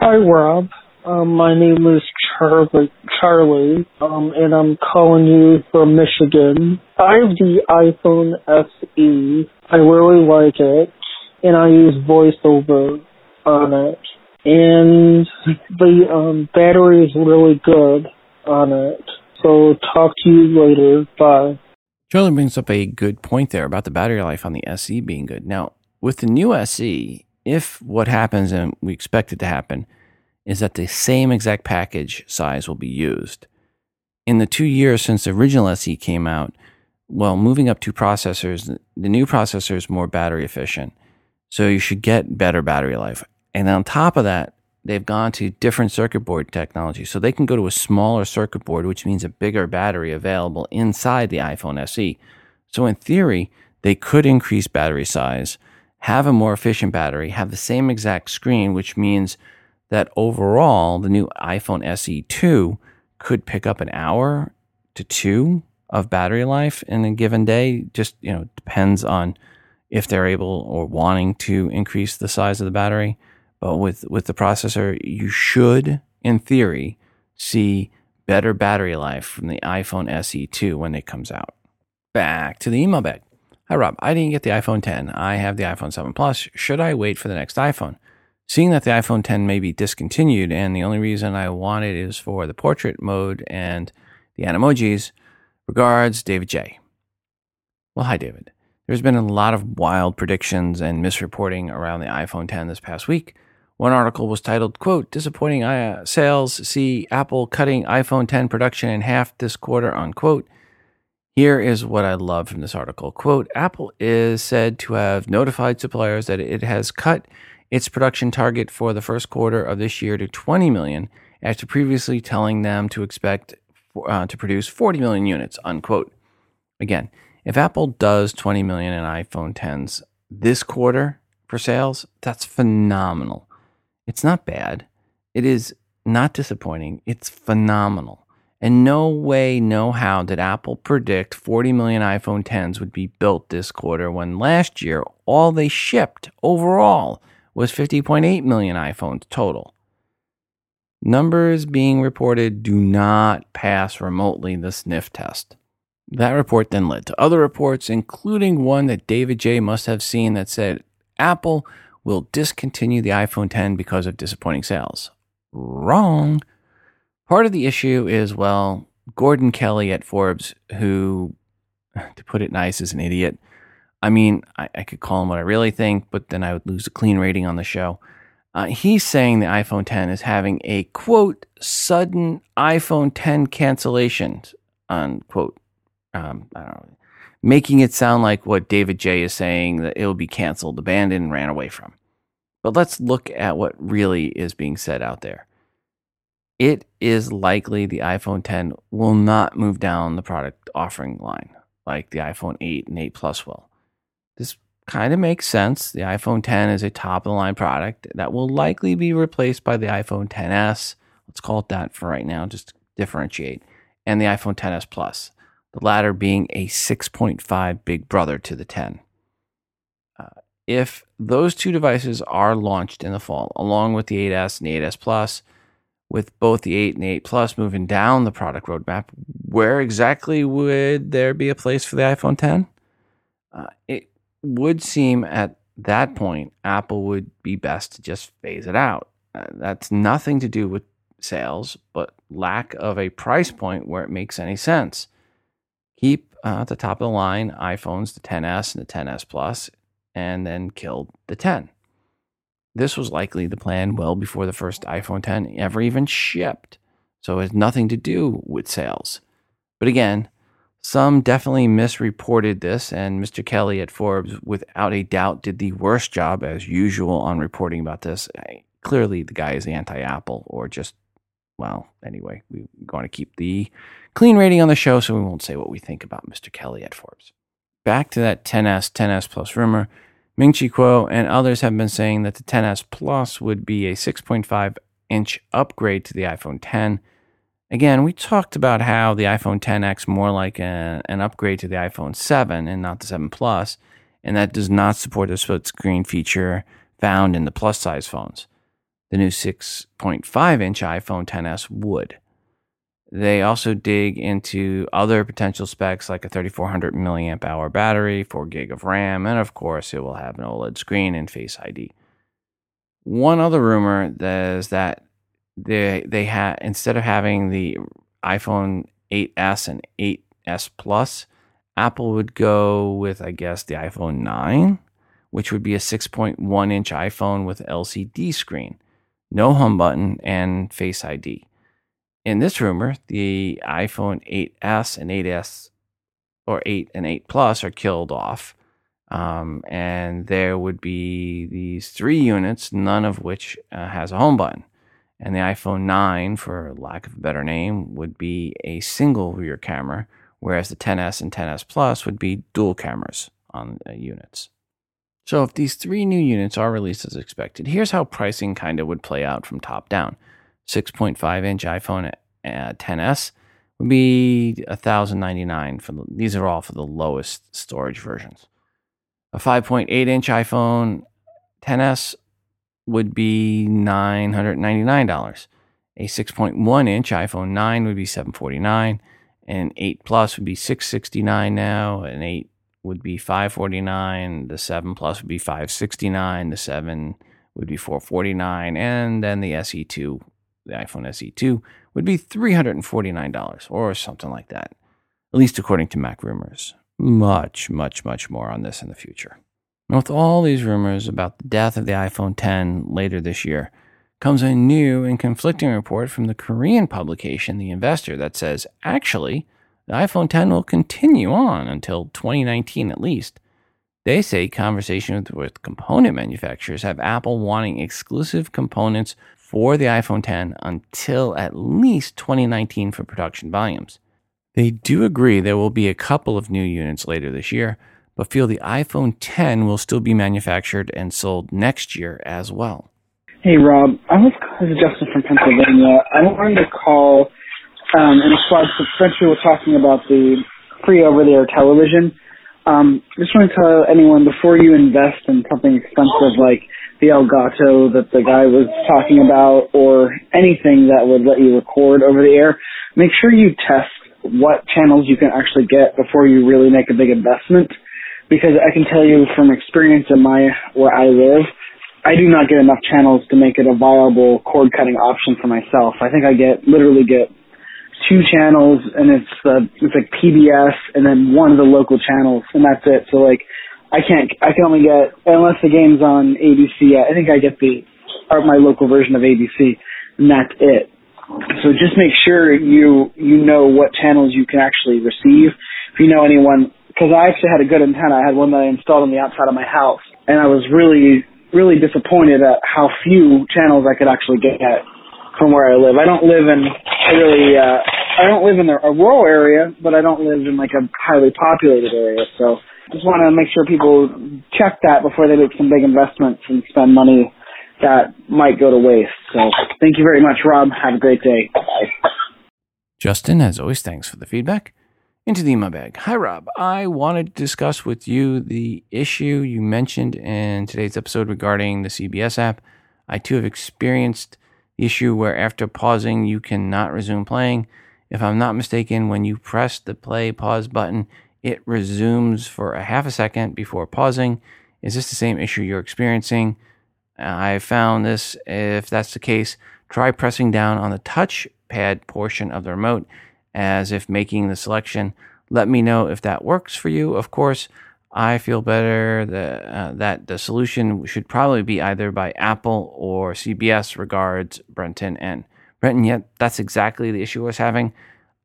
Hi, Rob. Um, my name is Charlie, Charlie, um, and I'm calling you from Michigan. I have the iPhone SE. I really like it, and I use VoiceOver on it. And the um, battery is really good on it. So talk to you later. Bye. Charlie brings up a good point there about the battery life on the SE being good. Now, with the new SE, if what happens and we expect it to happen is that the same exact package size will be used. In the two years since the original SE came out, well, moving up two processors, the new processor is more battery efficient. So you should get better battery life. And on top of that, they've gone to different circuit board technology. So they can go to a smaller circuit board, which means a bigger battery available inside the iPhone SE. So in theory, they could increase battery size, have a more efficient battery, have the same exact screen, which means that overall the new iPhone SE 2 could pick up an hour to two of battery life in a given day. Just, you know, depends on if they're able or wanting to increase the size of the battery. But with, with the processor, you should, in theory, see better battery life from the iPhone SE2 when it comes out. Back to the email bag. Hi, Rob. I didn't get the iPhone 10. I have the iPhone 7 Plus. Should I wait for the next iPhone? Seeing that the iPhone 10 may be discontinued, and the only reason I want it is for the portrait mode and the animojis. Regards, David J. Well, hi, David. There's been a lot of wild predictions and misreporting around the iPhone 10 this past week. One article was titled, quote, disappointing uh, sales see Apple cutting iPhone 10 production in half this quarter, unquote. Here is what I love from this article. Quote, Apple is said to have notified suppliers that it has cut its production target for the first quarter of this year to 20 million after previously telling them to expect uh, to produce 40 million units, unquote. Again, if Apple does 20 million in iPhone 10s this quarter for sales, that's phenomenal. It's not bad. It is not disappointing. It's phenomenal. And no way, no how did Apple predict 40 million iPhone 10s would be built this quarter when last year all they shipped overall was 50.8 million iPhones total. Numbers being reported do not pass remotely the sniff test. That report then led to other reports, including one that David J. must have seen that said Apple will discontinue the iPhone 10 because of disappointing sales. Wrong. Part of the issue is, well, Gordon Kelly at Forbes, who, to put it nice, is an idiot, I mean, I, I, could call him what I really think, but then I would lose a clean rating on the show. Uh, he's saying the iPhone 10 is having a quote sudden iPhone 10 cancellation unquote. Um, I don't know, making it sound like what David J is saying that it will be canceled, abandoned, and ran away from. But let's look at what really is being said out there. It is likely the iPhone 10 will not move down the product offering line like the iPhone 8 and 8 Plus will. This kind of makes sense. The iPhone 10 is a top of the line product that will likely be replaced by the iPhone 10s. Let's call it that for right now, just differentiate. And the iPhone 10s Plus, the latter being a 6.5 big brother to the 10. Uh, if those two devices are launched in the fall, along with the 8s and the 8s Plus, with both the 8 and the 8 Plus moving down the product roadmap, where exactly would there be a place for the iPhone 10? Uh, it would seem at that point Apple would be best to just phase it out. Uh, that's nothing to do with sales, but lack of a price point where it makes any sense. Keep uh, at the top of the line iPhones, the 10s and the 10s Plus, and then kill the 10. This was likely the plan well before the first iPhone 10 ever even shipped, so it has nothing to do with sales. But again, some definitely misreported this, and Mr. Kelly at Forbes, without a doubt, did the worst job as usual on reporting about this. Clearly, the guy is anti Apple, or just, well, anyway, we're going to keep the clean rating on the show, so we won't say what we think about Mr. Kelly at Forbes. Back to that 10S, 10S Plus rumor. Ming Chi Kuo and others have been saying that the 10S Plus would be a 6.5 inch upgrade to the iPhone 10 Again, we talked about how the iPhone 10X more like a, an upgrade to the iPhone 7 and not the 7 Plus, and that does not support the split screen feature found in the plus size phones. The new 6.5 inch iPhone 10s would. They also dig into other potential specs like a 3400 milliamp hour battery, 4 gig of RAM, and of course, it will have an OLED screen and Face ID. One other rumor is that they they had instead of having the iPhone 8s and 8s Plus, Apple would go with I guess the iPhone 9, which would be a 6.1 inch iPhone with LCD screen, no home button, and Face ID. In this rumor, the iPhone 8s and 8s or 8 and 8 Plus are killed off. Um, and there would be these three units, none of which uh, has a home button and the iPhone 9, for lack of a better name, would be a single rear camera, whereas the 10s and 10s Plus would be dual cameras on uh, units. So, if these three new units are released as expected, here's how pricing kind of would play out from top down 6.5 inch iPhone uh, 10s would be $1,099 for the, these are all for the lowest storage versions. A 5.8 inch iPhone 10s would be $999. A 6.1 inch iPhone 9 would be 749 and 8 Plus would be 669 now, and 8 would be 549, the 7 Plus would be 569, the 7 would be 449, and then the SE2, the iPhone SE2 would be $349 or something like that. At least according to Mac rumors. Much, much, much more on this in the future. And with all these rumors about the death of the iPhone 10 later this year, comes a new and conflicting report from the Korean publication The Investor that says actually, the iPhone 10 will continue on until 2019 at least. They say conversations with component manufacturers have Apple wanting exclusive components for the iPhone 10 until at least 2019 for production volumes. They do agree there will be a couple of new units later this year, but feel the iPhone 10 will still be manufactured and sold next year as well. Hey Rob, I was is Justin from Pennsylvania. I wanted to call um, in response to Spencer was talking about the free over-the-air television. Um, just want to tell anyone before you invest in something expensive like the Elgato that the guy was talking about, or anything that would let you record over the air, make sure you test what channels you can actually get before you really make a big investment. Because I can tell you from experience in my where I live, I do not get enough channels to make it a viable cord cutting option for myself. I think I get literally get two channels and it's uh, it's like PBS and then one of the local channels and that's it. So like I can't I can only get unless the game's on ABC. I think I get the or my local version of ABC and that's it. So just make sure you you know what channels you can actually receive. If you know anyone, because I actually had a good antenna. I had one that I installed on the outside of my house, and I was really really disappointed at how few channels I could actually get from where I live. I don't live in really uh, I don't live in a, rural area, but I don't live in like a highly populated area. So just want to make sure people check that before they make some big investments and spend money that might go to waste. So thank you very much, Rob. Have a great day. Bye. Justin, as always, thanks for the feedback. Into the email bag. Hi, Rob. I wanted to discuss with you the issue you mentioned in today's episode regarding the CBS app. I too have experienced issue where after pausing, you cannot resume playing. If I'm not mistaken, when you press the play pause button, it resumes for a half a second before pausing. Is this the same issue you're experiencing? Uh, I found this, if that's the case, try pressing down on the touchpad portion of the remote as if making the selection. Let me know if that works for you. Of course, I feel better that, uh, that the solution should probably be either by Apple or CBS. Regards, Brenton and Brenton, yet that's exactly the issue I was having.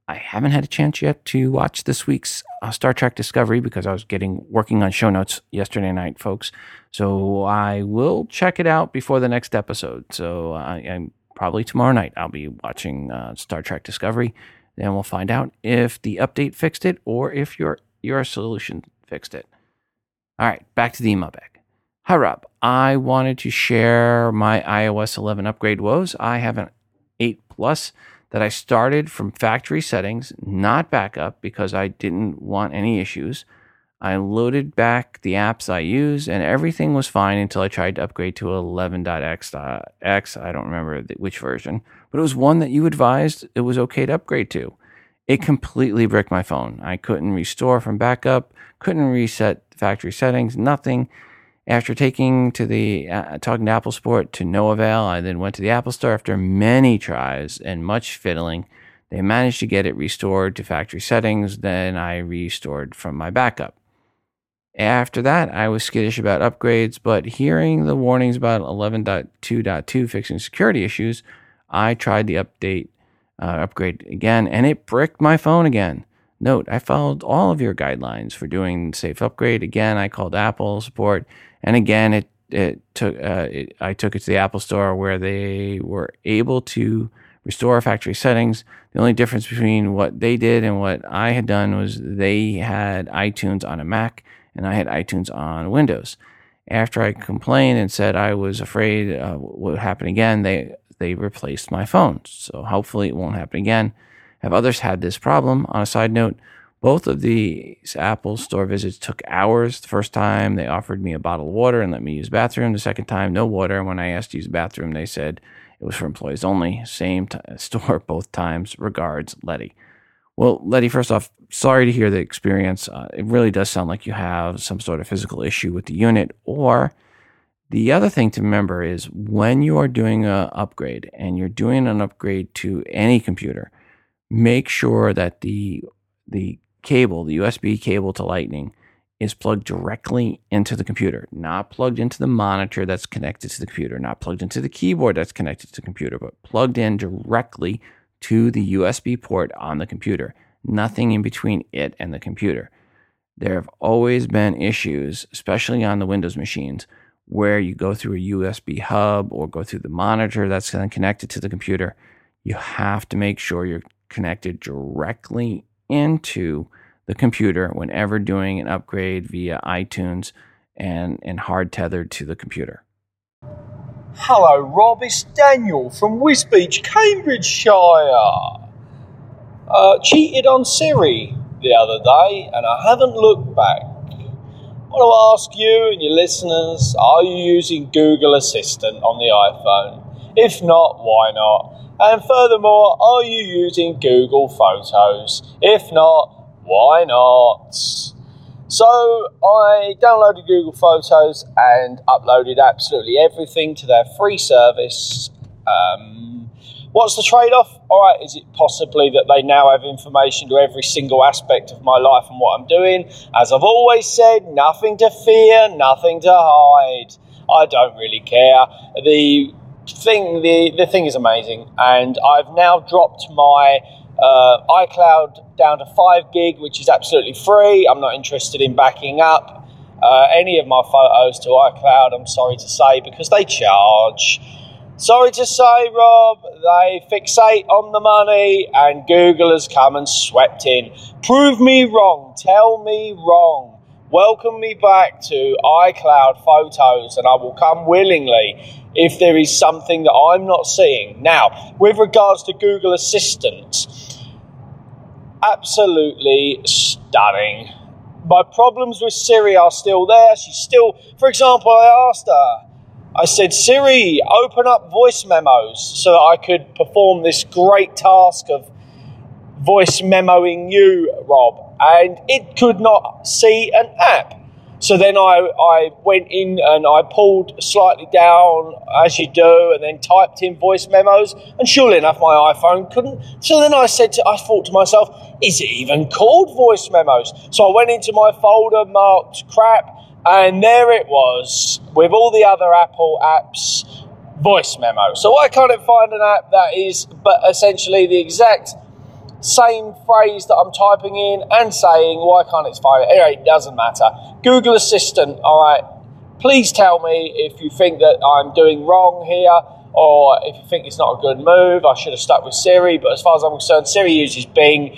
I haven't had a chance yet to watch this week's uh, Star Trek Discovery because I was getting working on show notes yesterday night, folks. So I will check it out before the next episode. So I, am probably tomorrow night. I'll be watching uh, Star Trek Discovery. Then we'll find out if the update fixed it or if your your solution fixed it. All right, back to the email bag. Hi Rob, I wanted to share my iOS 11 upgrade woes. I have an 8 Plus that I started from factory settings, not backup, because I didn't want any issues. I loaded back the apps I use, and everything was fine until I tried to upgrade to 11.x. Uh, I don't remember which version, but it was one that you advised it was okay to upgrade to. It completely bricked my phone. I couldn't restore from backup, couldn't reset factory settings, nothing. After taking to the uh, talking to Apple Support to no avail, I then went to the Apple Store after many tries and much fiddling. They managed to get it restored to factory settings. Then I restored from my backup. After that, I was skittish about upgrades, but hearing the warnings about 11.2.2 fixing security issues, I tried the update uh, upgrade again, and it bricked my phone again. Note, I followed all of your guidelines for doing safe upgrade. Again, I called Apple support and again, it it took uh, it, I took it to the Apple Store where they were able to restore factory settings. The only difference between what they did and what I had done was they had iTunes on a Mac and I had iTunes on Windows. After I complained and said I was afraid what would happen again, they they replaced my phone. So hopefully it won't happen again. Have others had this problem? On a side note, Both of these Apple store visits took hours. The first time they offered me a bottle of water and let me use bathroom. The second time, no water. And when I asked to use bathroom, they said it was for employees only. Same t- store both times. Regards, Letty. Well, Letty, first off, sorry to hear the experience. Uh, it really does sound like you have some sort of physical issue with the unit. Or the other thing to remember is when you are doing an upgrade and you're doing an upgrade to any computer, make sure that the the cable, the USB cable to Lightning, is plugged directly into the computer, not plugged into the monitor that's connected to the computer, not plugged into the keyboard that's connected to the computer, but plugged in directly to the USB port on the computer. Nothing in between it and the computer. There have always been issues, especially on the Windows machines, where you go through a USB hub or go through the monitor that's connected to the computer. You have to make sure you're connected directly into the computer whenever doing an upgrade via iTunes and, and hard tethered to the computer. Hello, Rob. It's Daniel from Wisbech, Cambridgeshire. Uh, cheated on Siri the other day, and I haven't looked back. I want to ask you and your listeners are you using Google Assistant on the iPhone? If not, why not? And furthermore, are you using Google Photos? If not, why not? So I downloaded Google Photos and uploaded absolutely everything to their free service. Um, what's the trade off? All right, is it possibly that they now have information to every single aspect of my life and what I'm doing? As I've always said, nothing to fear, nothing to hide. I don't really care. The thing the, the thing is amazing. And I've now dropped my uh, iCloud down to 5 gig which is absolutely free. I'm not interested in backing up uh, any of my photos to iCloud I'm sorry to say because they charge. Sorry to say Rob they fixate on the money and Google has come and swept in. Prove me wrong. Tell me wrong welcome me back to iCloud photos and I will come willingly if there is something that I'm not seeing. Now, with regards to Google Assistant, absolutely stunning. My problems with Siri are still there. She's still, for example, I asked her, I said, Siri, open up voice memos so that I could perform this great task of voice memoing you, Rob. And it could not see an app. So then I, I went in and I pulled slightly down as you do, and then typed in voice memos. And surely enough, my iPhone couldn't. So then I said, to, I thought to myself, is it even called voice memos? So I went into my folder marked crap, and there it was with all the other Apple apps, voice memo. So why can't it find an app that is, but essentially the exact same phrase that I'm typing in and saying, why can't it find it? Anyway, it doesn't matter. Google Assistant, all right, please tell me if you think that I'm doing wrong here or if you think it's not a good move. I should have stuck with Siri, but as far as I'm concerned, Siri uses Bing,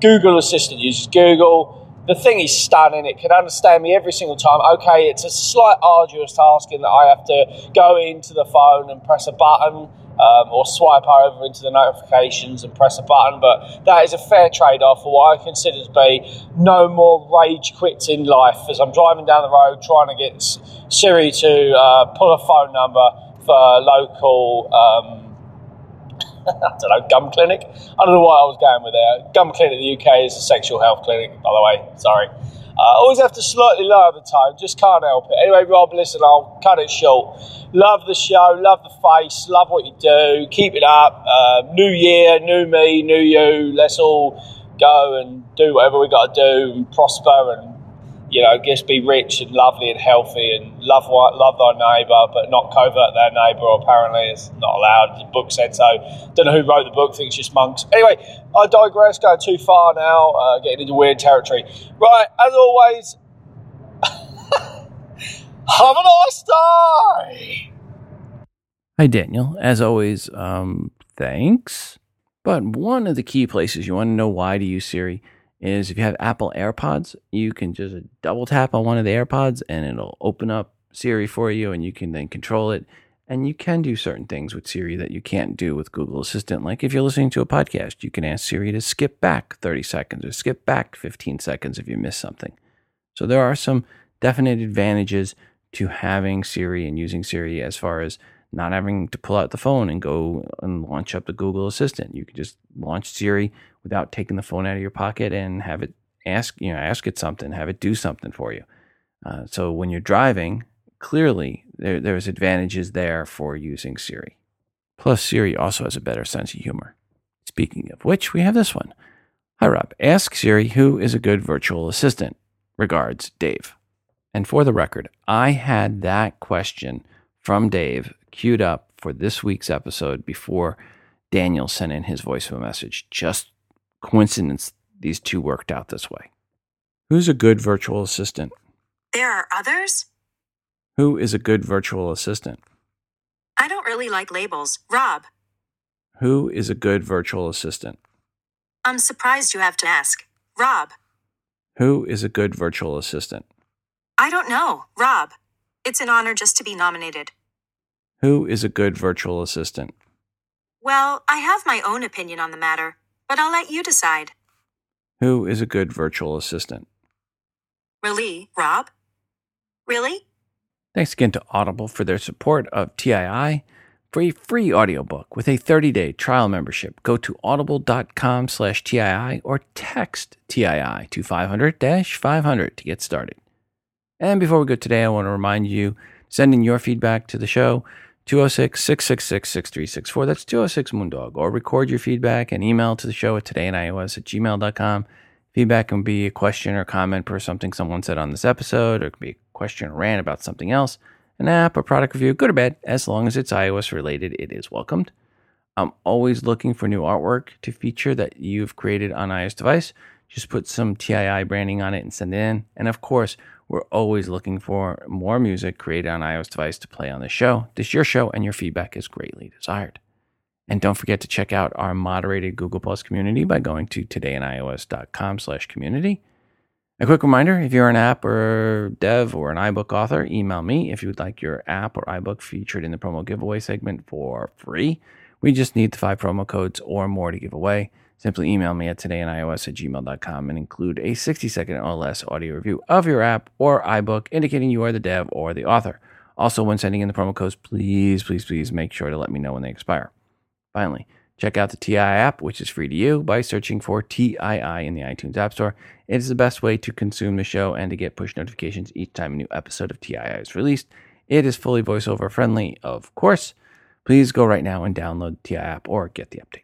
Google Assistant uses Google. The thing is stunning. It can understand me every single time. Okay, it's a slight arduous task in that I have to go into the phone and press a button um, or swipe over into the notifications and press a button. But that is a fair trade off for what I consider to be no more rage quits in life as I'm driving down the road trying to get Siri to uh, pull a phone number for a local. Um, I don't know, gum clinic. I don't know why I was going with there. Gum clinic in the UK is a sexual health clinic, by the way. Sorry. Uh, always have to slightly lower the tone, just can't help it. Anyway, Rob, listen, I'll cut it short. Love the show, love the face, love what you do. Keep it up. Uh, new year, new me, new you. Let's all go and do whatever we got to do and prosper and you know, just be rich and lovely and healthy and love love thy neighbour, but not covert their neighbour. Apparently, it's not allowed. The book said so. Don't know who wrote the book. Think it's just monks. Anyway, I digress. Going too far now. Uh, getting into weird territory. Right, as always. have a nice day. Hi, Daniel. As always, um, thanks. But one of the key places you want to know why to use Siri is if you have Apple AirPods, you can just double tap on one of the AirPods and it'll open up Siri for you and you can then control it And you can do certain things with Siri that you can't do with Google Assistant. Like if you're listening to a podcast, you can ask Siri to skip back 30 seconds or skip back 15 seconds if you miss something. So there are some definite advantages to having Siri and using Siri as far as not having to pull out the phone and go and launch up the Google Assistant. You can just launch Siri without taking the phone out of your pocket and have it ask, you know, ask it something, have it do something for you. Uh, so when you're driving, clearly there, there's advantages there for using Siri. Plus, Siri also has a better sense of humor. Speaking of which, we have this one. Hi, Rob. Ask Siri who is a good virtual assistant. Regards, Dave. And for the record, I had that question from Dave queued up for this week's episode before Daniel sent in his voicemail message. Just coincidence these two worked out this way. Who's a good virtual assistant? There are others? Who is a good virtual assistant? I don't really like labels. Rob. Who is a good virtual assistant? I'm surprised you have to ask. Rob. Who is a good virtual assistant? I don't know. Rob. It's an honor just to be nominated. Who is a good virtual assistant? Well, I have my own opinion on the matter, but I'll let you decide. Who is a good virtual assistant? Really, Rob? Really? Thanks again to Audible for their support of TII. For a free audiobook with a 30-day trial membership, go to audible.com slash TII or text TII to 500-500 to get started. And before we go today, I want to remind you, send in your feedback to the show, 206-666-6364. That's 206-MOONDOG. Or record your feedback and email to the show at todayinios at gmail.com. Feedback can be a question or comment per something someone said on this episode, or it can be a question or rant about something else, an app a product review, good or bad, as long as it's iOS related, it is welcomed. I'm always looking for new artwork to feature that you've created on iOS device. Just put some TII branding on it and send it in. And of course, we're always looking for more music created on iOS device to play on the show. This is your show, and your feedback is greatly desired. And don't forget to check out our moderated Google Plus community by going to todayinios.com slash community. A quick reminder, if you're an app or dev or an iBook author, email me if you would like your app or iBook featured in the promo giveaway segment for free. We just need the five promo codes or more to give away. Simply email me at todayinios at gmail.com and include a 60 second or less audio review of your app or iBook indicating you are the dev or the author. Also, when sending in the promo codes, please, please, please make sure to let me know when they expire. Finally, check out the TII app, which is free to you, by searching for TII in the iTunes App Store. It is the best way to consume the show and to get push notifications each time a new episode of TII is released. It is fully voiceover friendly, of course. Please go right now and download the TII app or get the update.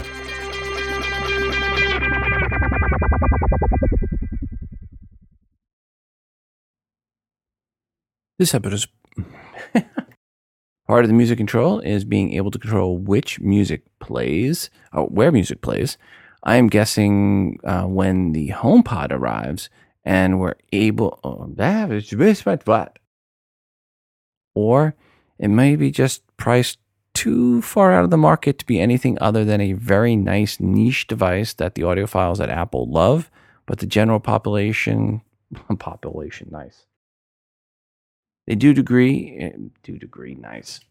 This episode is part of the music control is being able to control which music plays, or where music plays. I am guessing uh, when the HomePod arrives and we're able, oh, that is what, or it may be just priced too far out of the market to be anything other than a very nice niche device that the audiophiles at Apple love, but the general population, population, nice. They do degree, eh, do degree, nice.